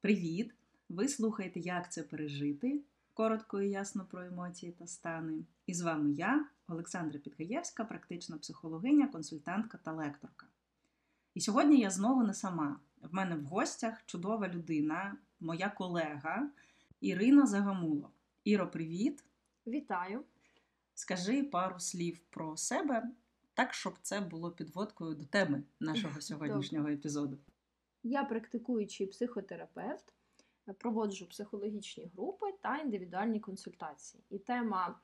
Привіт! Ви слухаєте Як це пережити? Коротко і ясно про емоції та стани. І з вами я, Олександра Підгаєвська, практична психологиня, консультантка та лекторка. І сьогодні я знову не сама. В мене в гостях чудова людина, моя колега Ірина Загамуло. Іро, привіт! Вітаю! Скажи пару слів про себе, так, щоб це було підводкою до теми нашого сьогоднішнього епізоду. Я практикуючий психотерапевт, проводжу психологічні групи та індивідуальні консультації. І тема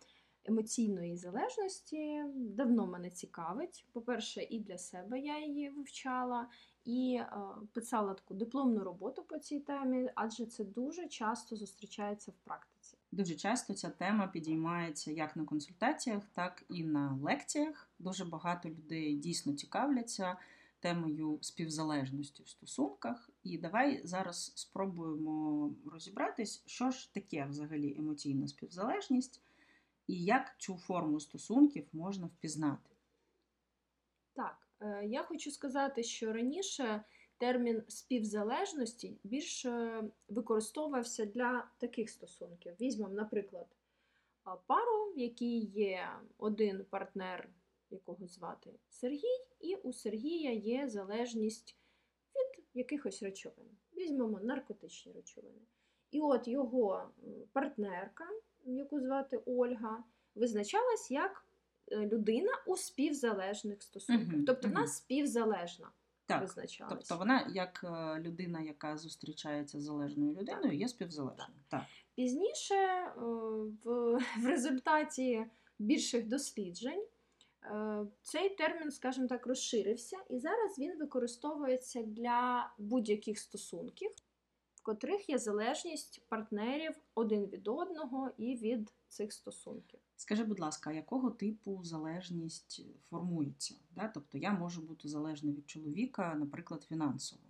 емоційної залежності давно мене цікавить. По-перше, і для себе я її вивчала, і е, писала таку дипломну роботу по цій темі, адже це дуже часто зустрічається в практиці. Дуже часто ця тема підіймається як на консультаціях, так і на лекціях. Дуже багато людей дійсно цікавляться темою співзалежності в стосунках. І давай зараз спробуємо розібратись, що ж таке взагалі емоційна співзалежність і як цю форму стосунків можна впізнати. Так, е, я хочу сказати, що раніше термін співзалежності більше використовувався для таких стосунків. Візьмемо, наприклад, пару, в якій є один партнер якого звати Сергій, і у Сергія є залежність від якихось речовин. Візьмемо наркотичні речовини. І от його партнерка, яку звати Ольга, визначалась як е, людина у співзалежних стосунках. Угу, Тобто вона угу. співзалежна. Так, визначалась. Тобто вона, як е, людина, яка зустрічається з залежною людиною, так. є співзалежною. Так. так. Пізніше, е, в, результаті більших досліджень, цей термін, скажімо так, розширився, і зараз він використовується для будь-яких стосунків, в котрих є залежність партнерів один від одного і від цих стосунків. Скажи, будь ласка, якого типу залежність формується? Да? Тобто я можу бути залежна від чоловіка, наприклад, фінансово.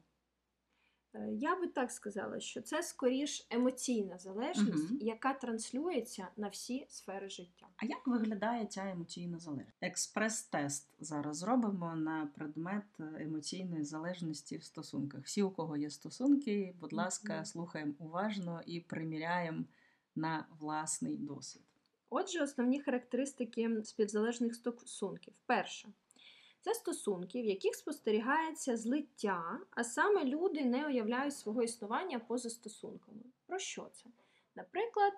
Е, я би так сказала, що це скоріш емоційна залежність, угу. яка транслюється на всі сфери життя. А як виглядає ця емоційна залежність? Експрес-тест зараз зробимо на предмет емоційної залежності в стосунках. Всі, у кого є стосунки, будь ласка, угу. слухаємо уважно і приміряємо на власний досвід. Отже, основні характеристики співзалежних стосунків. Перше. Це стосунки, в яких спостерігається злиття, а саме люди не уявляють свого існування поза стосунками. Про що це? Наприклад,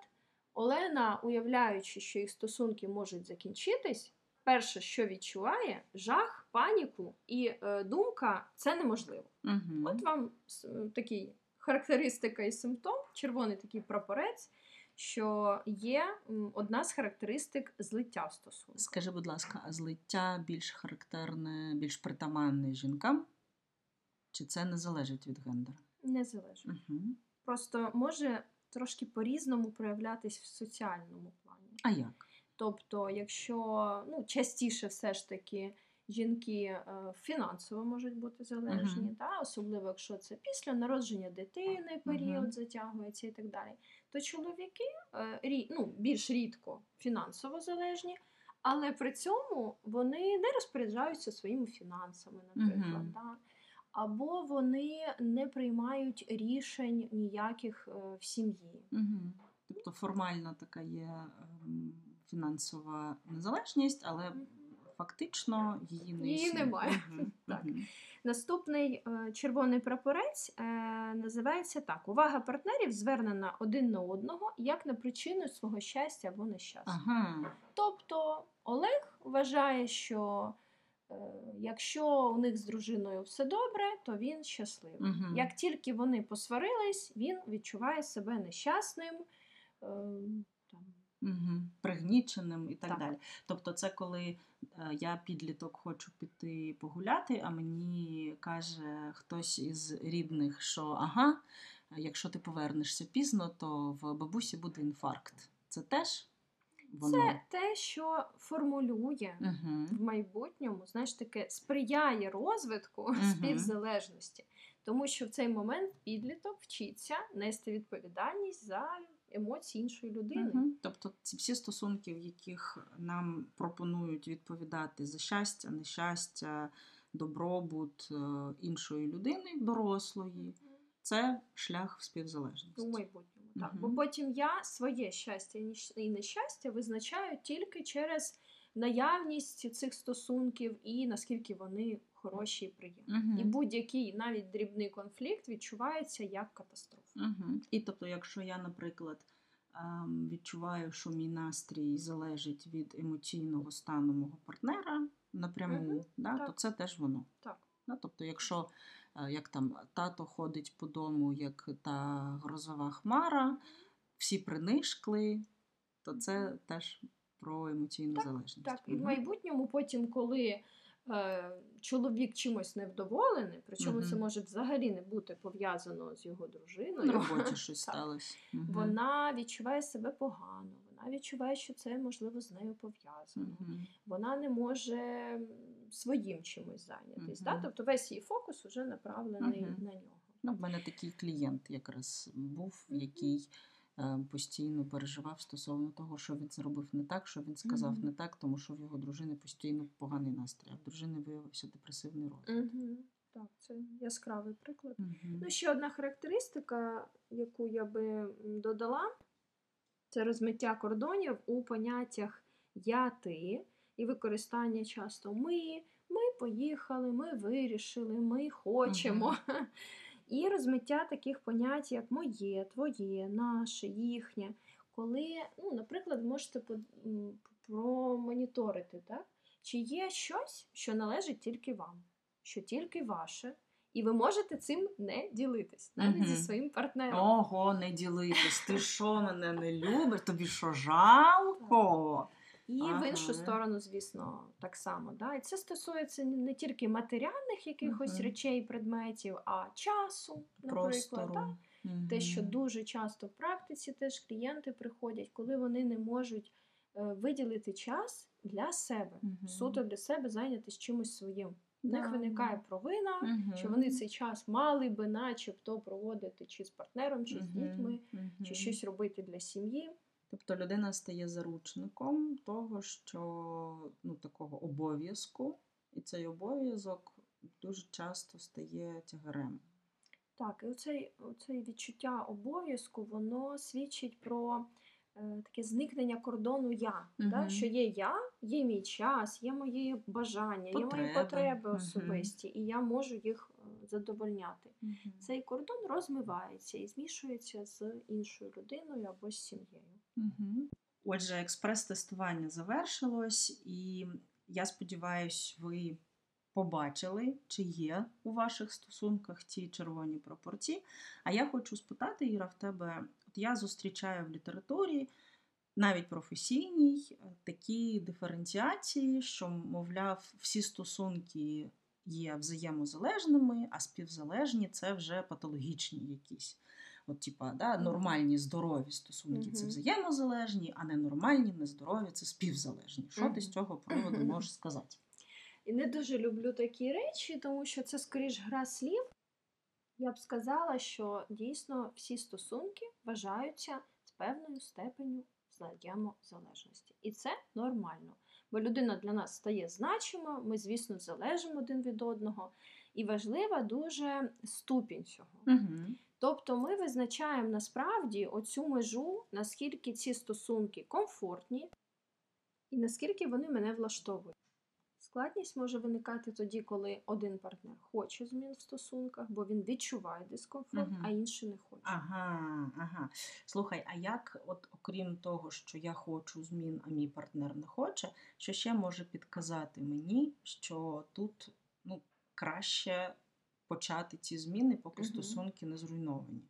Олена, уявляючи, що їх стосунки можуть закінчитись, перше, що відчуває, жах, паніку і е, думка це неможливо. Угу. От вам такий характеристика і симптом, червоний такий прапорець що є одна з характеристик злиття в стосунку. Скажи, будь ласка, а злиття більш характерне, більш притаманне жінкам? Чи це не залежить від гендера? Не залежить. Угу. Просто може трошки по-різному проявлятись в соціальному плані. А як? Тобто, якщо ну, частіше все ж таки жінки е, фінансово можуть бути залежні, uh-huh. та, особливо якщо це після народження дитини період uh-huh. затягується і так далі, то чоловіки е, ну, більш рідко фінансово залежні, але при цьому вони не розпоряджаються своїми фінансами, наприклад. Uh-huh. Та, або вони не приймають рішень ніяких е, в сім'ї. Тобто формальна така є ем, фінансова незалежність, але фактично її не її немає. Угу. так. Угу. Наступний е, червоний прапорець е, називається так: увага партнерів звернена один на одного як на причину свого щастя або нещастя. Ага. Тобто Олег вважає, що е, якщо у них з дружиною все добре, то він щасливий. Угу. Як тільки вони посварились, він відчуває себе нещасним. Там, Угу. Пригніченим і так, так далі. Тобто, це коли е, я підліток хочу піти погуляти, а мені каже хтось із рідних, що ага, якщо ти повернешся пізно, то в бабусі буде інфаркт. Це теж воно? Це те, що формулює угу. в майбутньому, знаєш таке, сприяє розвитку угу. співзалежності, тому що в цей момент підліток вчиться нести відповідальність за емоцій іншої людини. Угу. Тобто ці всі стосунки, в яких нам пропонують відповідати за щастя, нещастя, добробут е, іншої людини, дорослої, це шлях в співзалежність. У майбутньому. Так. Мгм. Бо потім я своє щастя і нещастя визначаю тільки через наявність цих стосунків і наскільки вони хороші і приємні. Мгм. І будь-який навіть дрібний конфлікт відчувається як катастрофа. Угу. І тобто, якщо я, наприклад, ем, відчуваю, що мій настрій залежить від емоційного стану мого партнера напряму, Мгм, да, то це теж воно. Так. Да? Тобто, якщо е, як там тато ходить по дому, як та грозова хмара, всі принишкли, то це теж про емоційну Так, залежність. Так, і в майбутньому, потім, коли чоловік чимось невдоволений, причому це може взагалі не бути пов'язано з його дружиною. На роботі щось сталося. Мгм. Вона відчуває себе погано, вона відчуває, що це можливо з нею пов'язано. Мгм. Вона не може своїм чимось зайнятись. Да? Тобто весь її фокус вже направлений на нього. Ну, в мене такий клієнт якраз був, який е, постійно переживав стосовно того, що він зробив не так, що він сказав Мгм. не так, тому що в його дружини постійно поганий настрій, а в дружини виявився депресивний розлад. Угу. Так, це яскравий приклад. Мгм. Ну, ще одна характеристика, яку я би додала, це розмиття кордонів у поняттях я, ти і використання часто ми, ми поїхали, ми вирішили, ми хочемо. І розмиття таких понять, як моє, твоє, наше, їхнє. Коли, ну, наприклад, можете промоніторити, так? чи є щось, що належить тільки вам, що тільки ваше, і ви можете цим не ділитись, навіть зі своїм партнером. Ого, не ділитись. Ти що мене не любиш? Тобі що жалко? І в іншу сторону, звісно, так само. Да? І це стосується не тільки матеріальних якихось Мгм. речей, предметів, а часу, наприклад. Да? Те, що дуже часто в практиці теж клієнти приходять, коли вони не можуть е, виділити час для себе, Мгм. суто для себе зайнятися чимось своїм. В них Да, виникає провина, Мгм. що вони цей час мали би начебто проводити чи з партнером, чи з Мгм. дітьми, Мгм. чи щось робити для сім'ї. Тобто людина стає заручником того, що ну, такого обов'язку, і цей обов'язок дуже часто стає тягарем. Так, і оцей, оцей відчуття обов'язку, воно свідчить про е, таке зникнення кордону я. Да? Мгм. Що є я, є мій час, є мої бажання, є мої Потреби. потреби особисті, і я можу їх е, задовольняти. Цей кордон розмивається і змішується з іншою людиною або з сім'єю. Угу. Отже, експрес-тестування завершилось, і я сподіваюся, ви побачили, чи є у ваших стосунках ті червоні пропорції. А я хочу спитати, Іра, в тебе, от я зустрічаю в літературі, навіть професійній, такі диференціації, що, мовляв, всі стосунки є взаємозалежними, а співзалежні це вже патологічні якісь. От, типа, да, нормальні здорові стосунки це взаємозалежні, а ненормальні, нездорові це співзалежні. Що ти з цього приводу можеш сказати? І не дуже люблю такі речі, тому що це скоріш гра слів. Я б сказала, що дійсно всі стосунки вважаються з певною степеню взаємозалежності. І це нормально. Бо людина для нас стає значима, ми, звісно, залежимо один від одного. І важлива дуже ступінь цього. Угу. Тобто ми визначаємо насправді оцю межу, наскільки ці стосунки комфортні і наскільки вони мене влаштовують. Складність може виникати тоді, коли один партнер хоче змін в стосунках, бо він відчуває дискомфорт, Мгм. а інший не хоче. Ага, ага. Слухай, а як, от окрім того, що я хочу змін, а мій партнер не хоче, що ще може підказати мені, що тут ну, краще почати ці зміни, поки Мгм. стосунки не зруйновані?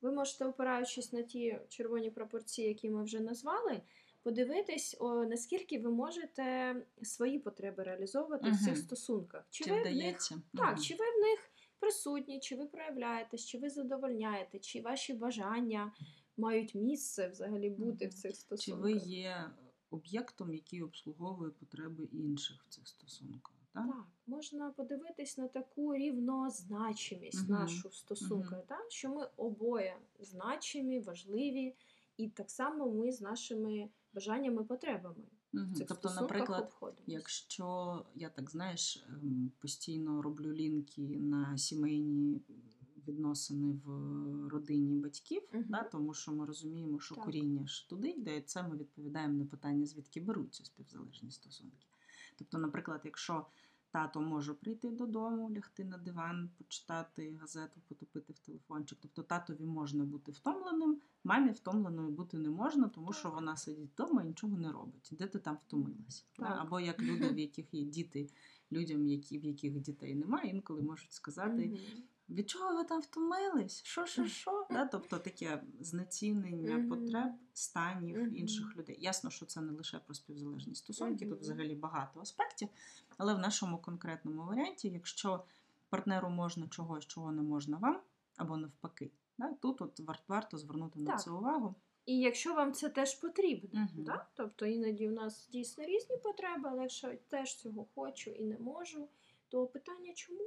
Ви можете, опираючись на ті червоні пропорції, які ми вже назвали, подивитись, о, наскільки ви можете свої потреби реалізовувати в цих стосунках. Чи, Чи ви в них вдається? Так, Мгм. чи ви в них присутні, чи ви проявляєтесь, чи ви задовольняєте, чи ваші бажання мають місце взагалі бути в цих Чи ви є об'єктом, який обслуговує потреби інших в цих стосунках? Так? Так, можна подивитись на таку рівнозначимість Мгм. нашу в стосунках, так? що ми обоє значимі, важливі, і так само ми з нашими бажаннями, потребами в цих Тобто, наприклад, обходимось. Якщо я так знаєш, ем, постійно роблю лінки на сімейні відносини в родині батьків, Мгм. да, тому що ми розуміємо, що Так. коріння ж туди йде, і це ми відповідаємо на питання, звідки беруться співзалежні стосунки. Тобто, наприклад, якщо тато може прийти додому, лягти на диван, почитати газету, потопити в телефончик. Тобто татові можна бути втомленим, мамі втомленою бути не можна, тому що вона сидить вдома і нічого не робить. Де ти там втомилась? Або як люди, в яких є діти, людям, які, в яких дітей немає, інколи можуть сказати. Від чого ви там втомились? Що, що, що? Да? Тобто таке знецінення Мгм. потреб, станів Мгм. інших людей. Ясно, що це не лише про співзалежні стосунки, тут взагалі багато аспектів. Але в нашому конкретному варіанті, якщо партнеру можна чогось, чого не можна вам, або навпаки, да? тут от вар- варто звернути на це увагу. І якщо вам це теж потрібно, Мгм. да? тобто іноді в нас дійсно різні потреби, але якщо теж цього хочу і не можу, то питання чому?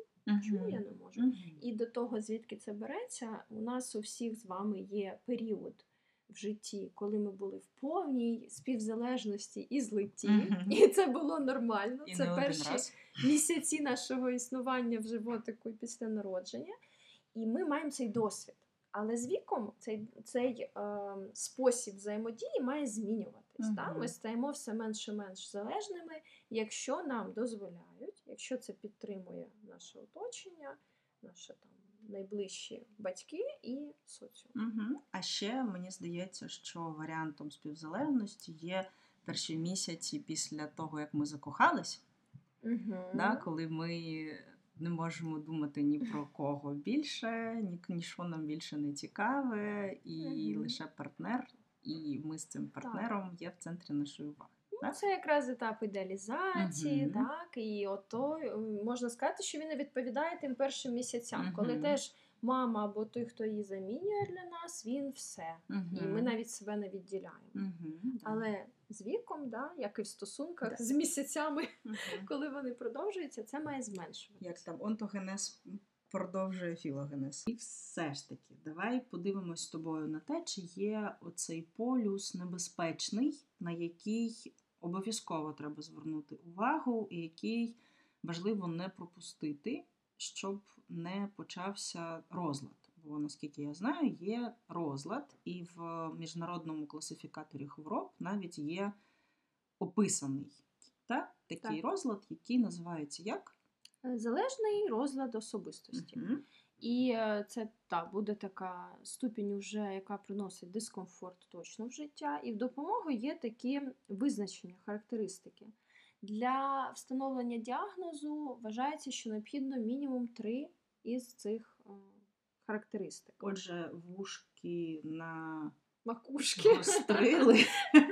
Чому я не можу? Мгм. І до того, звідки це береться, у нас у всіх з вами є період в житті, коли ми були в повній співзалежності і злитті, Мгм. і це було нормально. І це перші раз. місяці нашого існування в животику і після народження. І ми маємо цей досвід. Але з віком цей, цей е, спосіб взаємодії має змінюватись. Мгм. Та? Ми стаємо все менше менш залежними, якщо нам дозволяють, якщо це підтримує наше оточення, наші там найближчі батьки і соціум. Угу. А ще мені здається, що варіантом співзалежності є перші місяці після того, як ми закохались, Угу. да, коли ми не можемо думати ні про кого більше, ні, ні що нам більше не цікаве, і Мгм. лише партнер, і ми з цим партнером є в центрі нашої уваги. Ну, це якраз етап ідеалізації, Мгм. так, і ото можна сказати, що він не відповідає тим першим місяцям, коли теж мама або той, хто її замінює для нас, він все. І ми навіть себе не відділяємо. Угу. Але з віком, да, як і в стосунках, Да. з місяцями, коли вони продовжуються, це має зменшуватися. Як там онтогенез продовжує філогенез. І все ж таки, давай подивимось з тобою на те, чи є оцей полюс небезпечний, на який обов'язково треба звернути увагу, і який важливо не пропустити, щоб не почався розлад. Бо наскільки я знаю, є розлад, і в міжнародному класифікаторі хвороб навіть є описаний та, такий Так. розлад, який називається як? Е, Залежний розлад особистості. Мгм. І е, це та буде така ступінь, уже, яка приносить дискомфорт точно в життя. І в допомогу є такі визначення, характеристики. Для встановлення діагнозу вважається, що необхідно мінімум три із цих е, характеристик. Отже, вушки на Макушки. гострили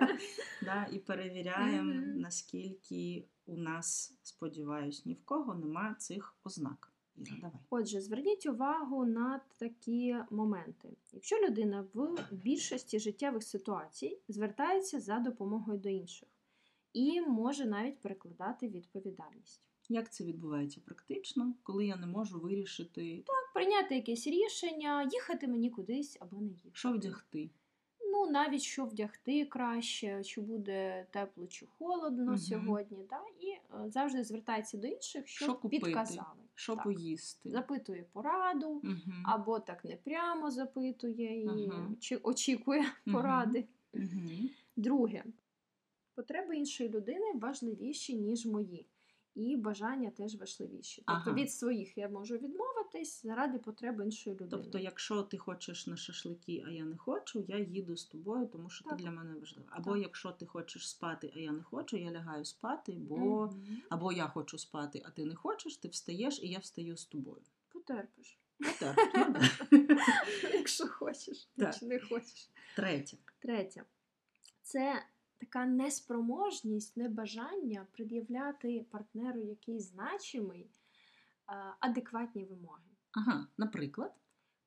да, і перевіряємо, наскільки у нас, сподіваюсь, ні в кого нема цих ознак. Іра, давай. Отже, зверніть увагу на такі моменти. Якщо людина в більшості життєвих ситуацій звертається за допомогою до інших і може навіть перекладати відповідальність. Як це відбувається практично, коли я не можу вирішити, так, Прийняти якесь рішення, їхати мені кудись або не їхати. що вдягти? Ну, навіть що вдягти краще, чи буде тепло чи холодно Мгм. сьогодні. Да? І е, завжди звертається до інших, щоб Що купити? підказали. Що Так. поїсти? Запитує пораду, Мгм. або так не прямо запитує і Ага. чи очікує Мгм. поради. Друге, потреби іншої людини важливіші, ніж мої. І бажання теж важливіші. Тобто Ага. від своїх я можу відмовитись заради потреб іншої людини. Тобто, якщо ти хочеш на шашлики, а я не хочу, я їду з тобою, тому що Так. ти для мене важлива. Або Так. якщо ти хочеш спати, а я не хочу, я лягаю спати, бо Мгм. або я хочу спати, а ти не хочеш, ти встаєш, і я встаю з тобою. потерпиш. Так, ну. Якщо хочеш, чи не хочеш. Третє. Третє, це така неспроможність, небажання пред'являти партнеру якийсь значимий, адекватні вимоги. Ага, наприклад,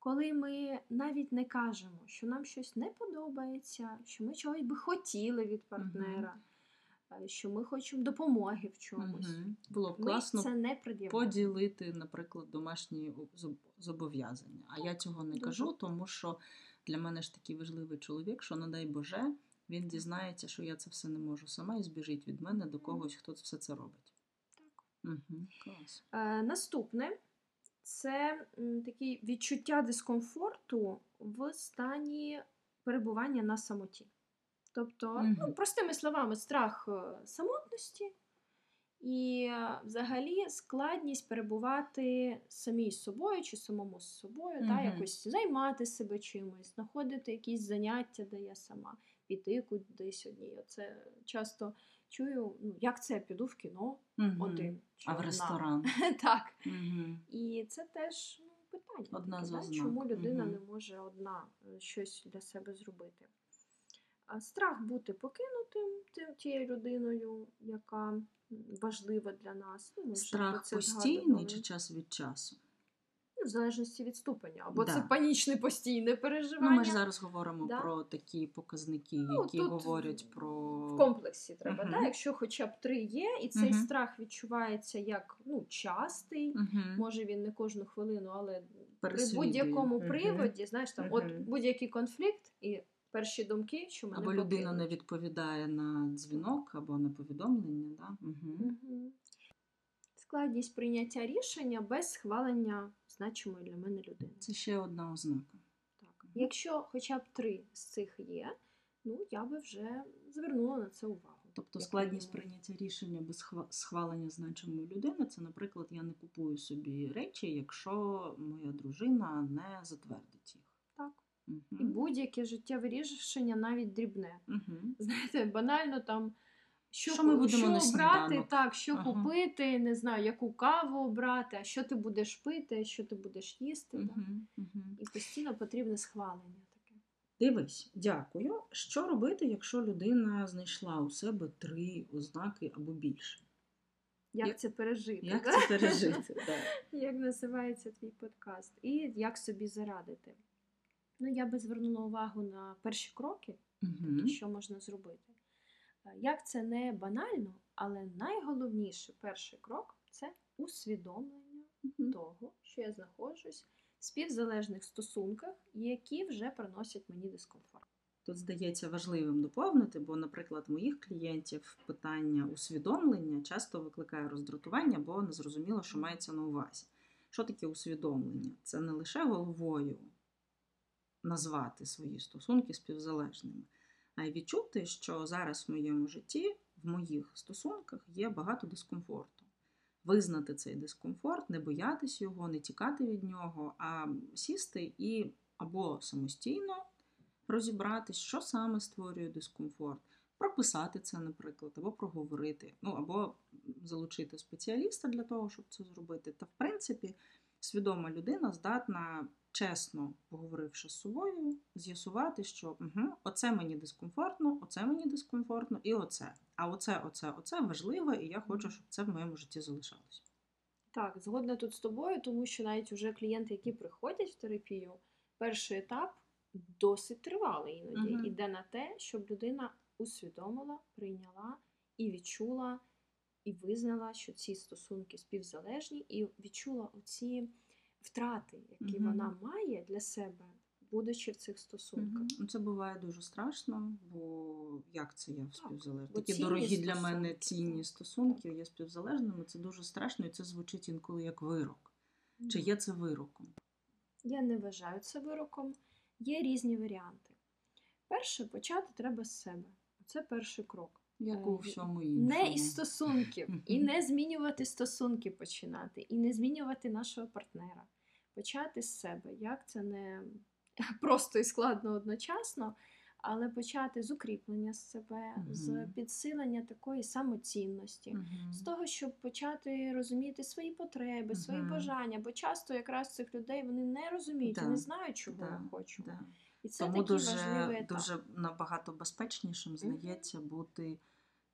Коли ми навіть не кажемо, що нам щось не подобається, що ми чогось би хотіли від партнера, е, що ми хочемо допомоги в чомусь. Мгм. було б Ми класно це не поділити, наприклад, домашні зобов'язання. А я цього не кажу, тому що для мене ж такий важливий чоловік, що, не дай Боже, він дізнається, що я це все не можу сама і збіжить від мене до когось, хто все це робить. Так. Угу. Клас. Е, наступне це м, такі відчуття дискомфорту в стані перебування на самоті. Тобто, ну, простими словами, страх е, самотності і е, взагалі складність перебувати самій з собою чи самому з собою, та, якось займати себе чимось, знаходити якісь заняття, де я сама, піти кудись одній. Оце часто чую, ну, як це я піду в кіно Мгм. один. А в ресторан. Так. Мгм. І це теж ну, питання. Одна таке, з да? Чому людина Мгм. не може одна е, щось для себе зробити? А страх бути покинутим тим, тією людиною, яка важлива для нас. Ну, Страх постійний чи час від часу? В залежності від ступеня. Або це панічне постійне переживання. Ну, ми ж зараз говоримо Да. про такі показники, Ну, які тут говорять про в комплексі треба. Мгм. Да? Якщо хоча б три є, і цей Мгм. страх відчувається як ну, частий, Мгм. може він не кожну хвилину, але при будь-якому приводі, знаєш, там, от будь-який конфлікт і перші думки, що мене Або людина не відповідає на дзвінок, або на повідомлення. Да? Угу. Мгм. Складність прийняття рішення без схвалення значимої для мене людини. Це ще одна ознака. Так. Якщо хоча б три з цих є, ну я би вже звернула на це увагу. Тобто складність прийняття рішення без хва- схвалення значимої людини, це, наприклад, я не купую собі речі, якщо моя дружина не затвердить їх. Так. І Угу. будь-яке життєве рішення, навіть дрібне. Угу. Знаєте, банально там. Що, Що ми будемо що на обрати, так, що Ага. купити, не знаю, яку каву обрати, а що ти будеш пити, що ти будеш їсти. да. Угу. Угу. І постійно потрібне схвалення таке. Дивись, дякую. Що робити, якщо людина знайшла у себе три ознаки або більше? Як Як- це пережити? Як да? це пережити? Да. Як називається твій подкаст? І як собі зарадити? Ну, я би звернула увагу на перші кроки, Мгм. що можна зробити. Е, Як це не банально, але найголовніший перший крок це усвідомлення Мгм. того, що я знаходжусь в співзалежних стосунках, які вже приносять мені дискомфорт. Тут здається важливим доповнити, бо, наприклад, моїх клієнтів питання усвідомлення часто викликає роздратування, бо не зрозуміло, що мається на увазі. Що таке усвідомлення? Це не лише головою назвати свої стосунки співзалежними, відчути, що зараз в моєму житті, в моїх стосунках є багато дискомфорту. Визнати цей дискомфорт, не боятись його, не тікати від нього, а сісти і або самостійно розібратись, що саме створює дискомфорт, прописати це, наприклад, або проговорити, ну або залучити спеціаліста для того, щоб це зробити. Та, в принципі, свідома людина здатна, чесно поговоривши з собою, з'ясувати, що угу, оце мені дискомфортно, оце мені дискомфортно, і оце. А оце, оце, оце важливо, і я хочу, щоб це в моєму житті залишалося. Так, згодна тут з тобою, тому що навіть уже клієнти, які приходять в терапію, перший етап досить тривалий іноді. Мгм. Іде на те, щоб людина усвідомила, прийняла і відчула, і визнала, що ці стосунки співзалежні, і відчула оці втрати, які Мгм. вона має для себе, будучи в цих стосунках. Ну, Це буває дуже страшно, бо як це я в співзалежності? Такі дорогі для мене стосунки, цінні так. стосунки є співзалежними. Це дуже страшно, і це звучить інколи як вирок. Чи є це вироком? Я не вважаю це вироком. Є різні варіанти. Перше, почати треба з себе. Це перший крок. Як у Е, всьому іншому. Не із стосунків, і не змінювати стосунки починати, і не змінювати нашого партнера. Почати з себе. Як це не просто і складно одночасно, але почати з укріплення себе, з підсилення такої самоцінності. Мгм. З того, щоб почати розуміти свої потреби, свої бажання, бо часто якраз цих людей вони не розуміють і не знають, чого да, я хочу. Да. І це Тому дуже, дуже набагато безпечнішим здається бути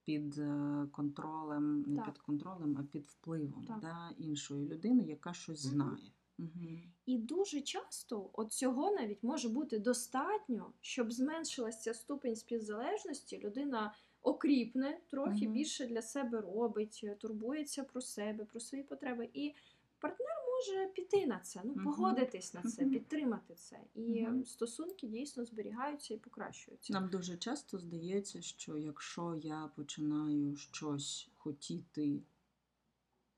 під е, контролем, не Так. під контролем, а під впливом Так. да, іншої людини, яка щось Мгм. знає. Угу. І дуже часто от цього навіть може бути достатньо, щоб зменшилася ступень співзалежності. Людина окріпне, трохи Мгм. більше для себе робить, турбується про себе, про свої потреби. І партнер може піти на це, ну погодитись на це, підтримати це. І стосунки дійсно зберігаються і покращуються. Нам дуже часто здається, що якщо я починаю щось хотіти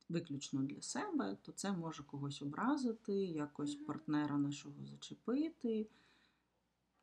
виключно для себе, то це може когось образити, якось Мгм. партнера нашого зачепити.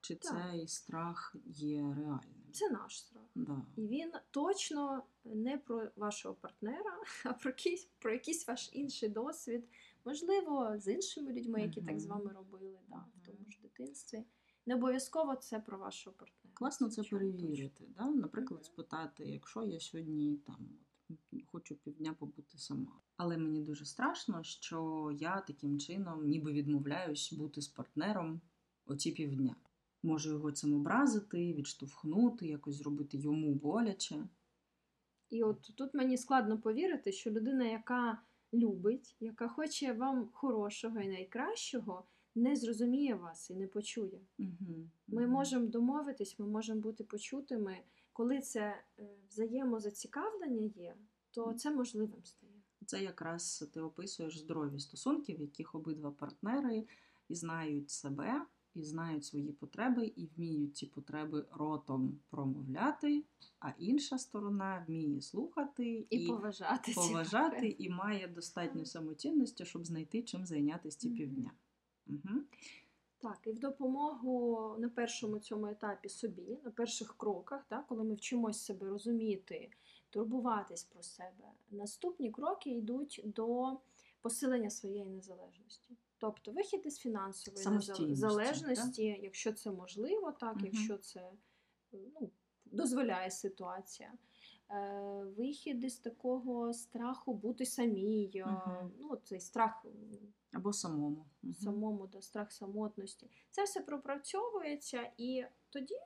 Чи Так. цей страх є реальним? Це наш страх. Да. І він точно не про вашого партнера, а про якийсь, про якийсь ваш інший досвід. Можливо, з іншими людьми, які так з вами робили да, в тому ж дитинстві. Не обов'язково це про вашого партнера. Класно це точно. перевірити. Да? Наприклад, спитати, якщо я сьогодні там от, хочу півдня побути сама. Але мені дуже страшно, що я таким чином ніби відмовляюсь бути з партнером оці півдня. Можу його цим образити, відштовхнути, якось зробити йому боляче. І от тут мені складно повірити, що людина, яка любить, яка хоче вам хорошого і найкращого, не зрозуміє вас і не почує. Угу. Ми можемо домовитись, ми можемо бути почутими. Коли це е, взаємозацікавлення є, то це можливим стає. Це якраз ти описуєш здорові стосунки, в яких обидва партнери і знають себе, і знають свої потреби, і вміють ці потреби ротом промовляти, а інша сторона вміє слухати І, поважати. поважати потреби. і має достатньо самоцінності, щоб знайти чим зайнятися ці півдня. Угу. Так, і в допомогу на першому цьому етапі собі, на перших кроках, так, коли ми вчимось себе розуміти, турбуватись про себе, наступні кроки йдуть до посилення своєї незалежності. Тобто вихід із фінансової залежності, якщо це можливо, так, Мгм. якщо це ну, дозволяє ситуація. Е, Вихід із такого страху бути самій, е, Мгм. ну, цей страх Або самому. Самому, да, страх самотності. Це все пропрацьовується, і тоді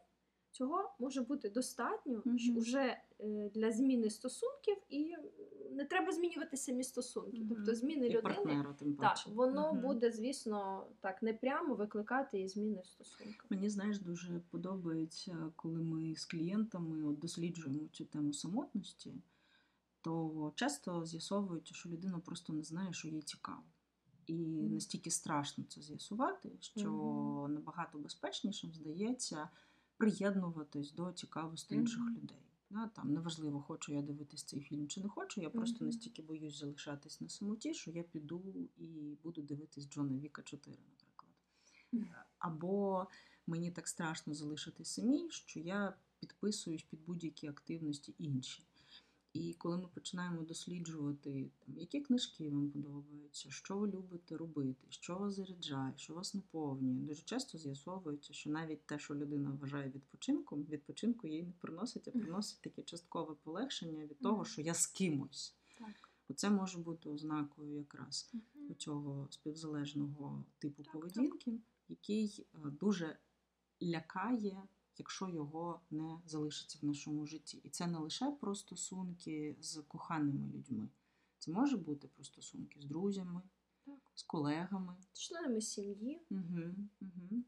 цього може бути достатньо Мгм. вже е, для зміни стосунків, і не треба змінювати самі стосунки. Мгм. Тобто зміни І людини. партнера, тим Так, паче. воно Мгм. буде, звісно, так не прямо викликати і зміни в стосунках. Мені знаєш дуже подобається, коли ми з клієнтами от досліджуємо цю тему самотності, то часто з'ясовується, що людина просто не знає, що їй цікаво. І Мгм. настільки страшно це з'ясувати, що набагато безпечнішим здається приєднуватись до цікавості інших людей. Да, там неважливо, хочу я дивитись цей фільм чи не хочу. Я просто Мгм. настільки боюсь залишатись на самоті, що я піду і буду дивитись Джона Віка 4, наприклад. Мгм. Або мені так страшно залишитись самій, що я підписуюсь під будь-які активності інші. І коли ми починаємо досліджувати, там, які книжки вам подобаються, що ви любите робити, що вас заряджає, що вас наповнює, дуже часто з'ясовується, що навіть те, що людина вважає відпочинком, відпочинку їй не приносить, а приносить таке часткове полегшення від того, що я з кимось. Так. Оце може бути ознакою якраз Мгм. цього співзалежного типу Так, поведінки, який е, дуже лякає, якщо його не залишиться в нашому житті. І це не лише про стосунки з коханими людьми. Це може бути про стосунки з друзями, Так. з колегами. З членами сім'ї. Угу, угу.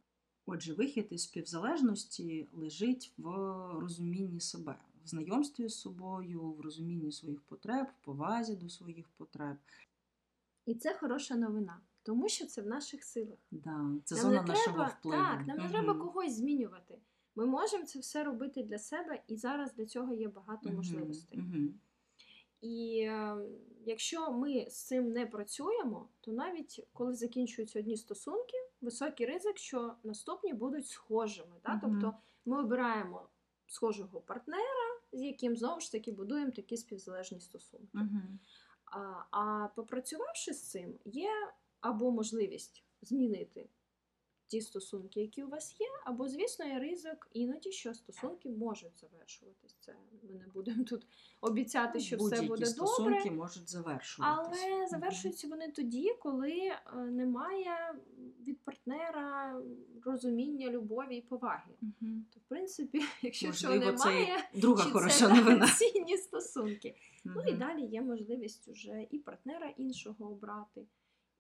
Отже, вихід із співзалежності лежить в розумінні себе, в знайомстві з собою, в розумінні своїх потреб, в повазі до своїх потреб. І це хороша новина, тому що це в наших силах. Да, це Нам зона не нашого треба, впливу. Так, нам не Мгм. треба когось змінювати. Ми можемо це все робити для себе, і зараз для цього є багато Мгм, можливостей. мгм. І е, якщо ми з цим не працюємо, то навіть коли закінчуються одні стосунки, високий ризик, що наступні будуть схожими. Да? Мгм. Тобто ми обираємо схожого партнера, з яким знову ж таки будуємо такі співзалежні стосунки. Мгм. А, а попрацювавши з цим, є або можливість змінити ті стосунки, які у вас є, або, звісно, є ризик іноді, що стосунки можуть завершуватись. Це ми не будемо тут обіцяти, що все Будь-які буде стосунки добре. можуть завершуватися. Але завершуються вони тоді, коли е, немає від партнера розуміння, любові і поваги. Мгм. То, в принципі, якщо Можливо, цього немає, це друга чи хороша це новина. цінні стосунки. Ну і далі є можливість уже і партнера іншого обрати,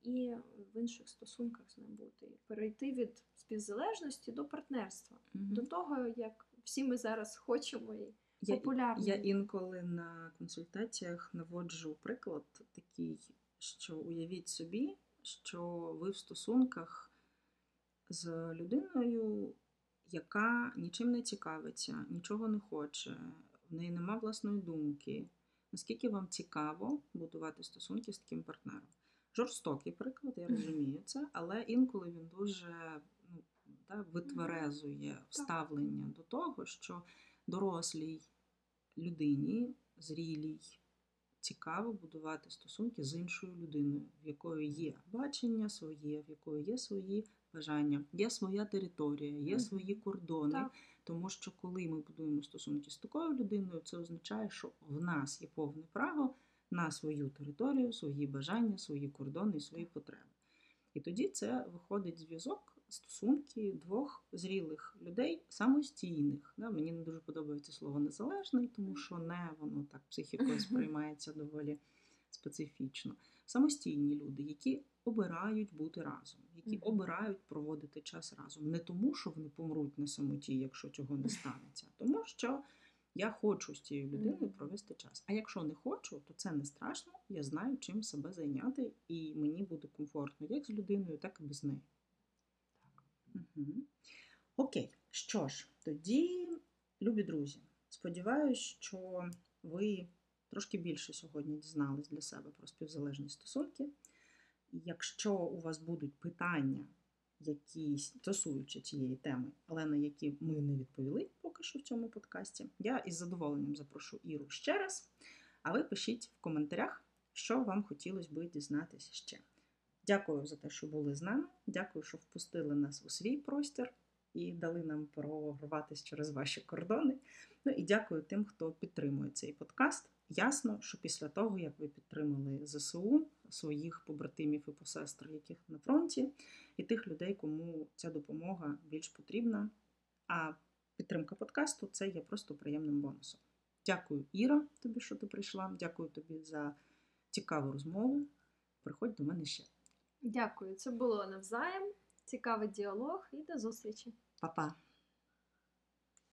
і в інших стосунках з ним бути. Перейти від співзалежності до партнерства, Мгм. до того, як всі ми зараз хочемо і Я, популярні. я інколи на консультаціях наводжу приклад такий, що уявіть собі, що ви в стосунках з людиною, яка нічим не цікавиться, нічого не хоче, в неї нема власної думки, наскільки вам цікаво будувати стосунки з таким партнером. Жорстокий приклад, я розумію це, але інколи він дуже ну, та, витверезує вставлення до того, що дорослій людині, зрілій, цікаво будувати стосунки з іншою людиною, в якої є бачення своє, в якої є свої бажання, є своя територія, є свої кордони. Так. Тому що коли ми будуємо стосунки з такою людиною, це означає, що в нас є повне право на свою територію, свої бажання, свої кордони свої потреби. І тоді це виходить зв'язок, стосунки двох зрілих людей самостійних. Да, Мені не дуже подобається слово незалежний, тому що не воно так психікою сприймається доволі специфічно. Самостійні люди, які обирають бути разом, які обирають проводити час разом. Не тому, що вони помруть на самоті, якщо цього не станеться, а тому що я хочу з цією людиною провести час. А якщо не хочу, то це не страшно. Я знаю, чим себе зайняти, і мені буде комфортно як з людиною, так і без неї. Угу. Окей, що ж, тоді, любі друзі, сподіваюсь, що ви трошки більше сьогодні дізнались для себе про співзалежні стосунки. Якщо у вас будуть питання, які стосуються цієї теми, але на які ми не відповіли поки що в цьому подкасті, я із задоволенням запрошу Іру ще раз. А ви пишіть в коментарях, що вам хотілося би дізнатися ще. Дякую за те, що були з нами. Дякую, що впустили нас у свій простір і дали нам прорватися через ваші кордони. Ну і дякую тим, хто підтримує цей подкаст. Ясно, що після того, як ви підтримали ЗСУ, своїх побратимів і посестер, яких на фронті, і тих людей, кому ця допомога більш потрібна. А підтримка подкасту це є просто приємним бонусом. Дякую, Іра, тобі, що ти прийшла. Дякую тобі за цікаву розмову. Приходь до мене ще. Дякую, це було навзаєм. Цікавий діалог і до зустрічі. Па-па!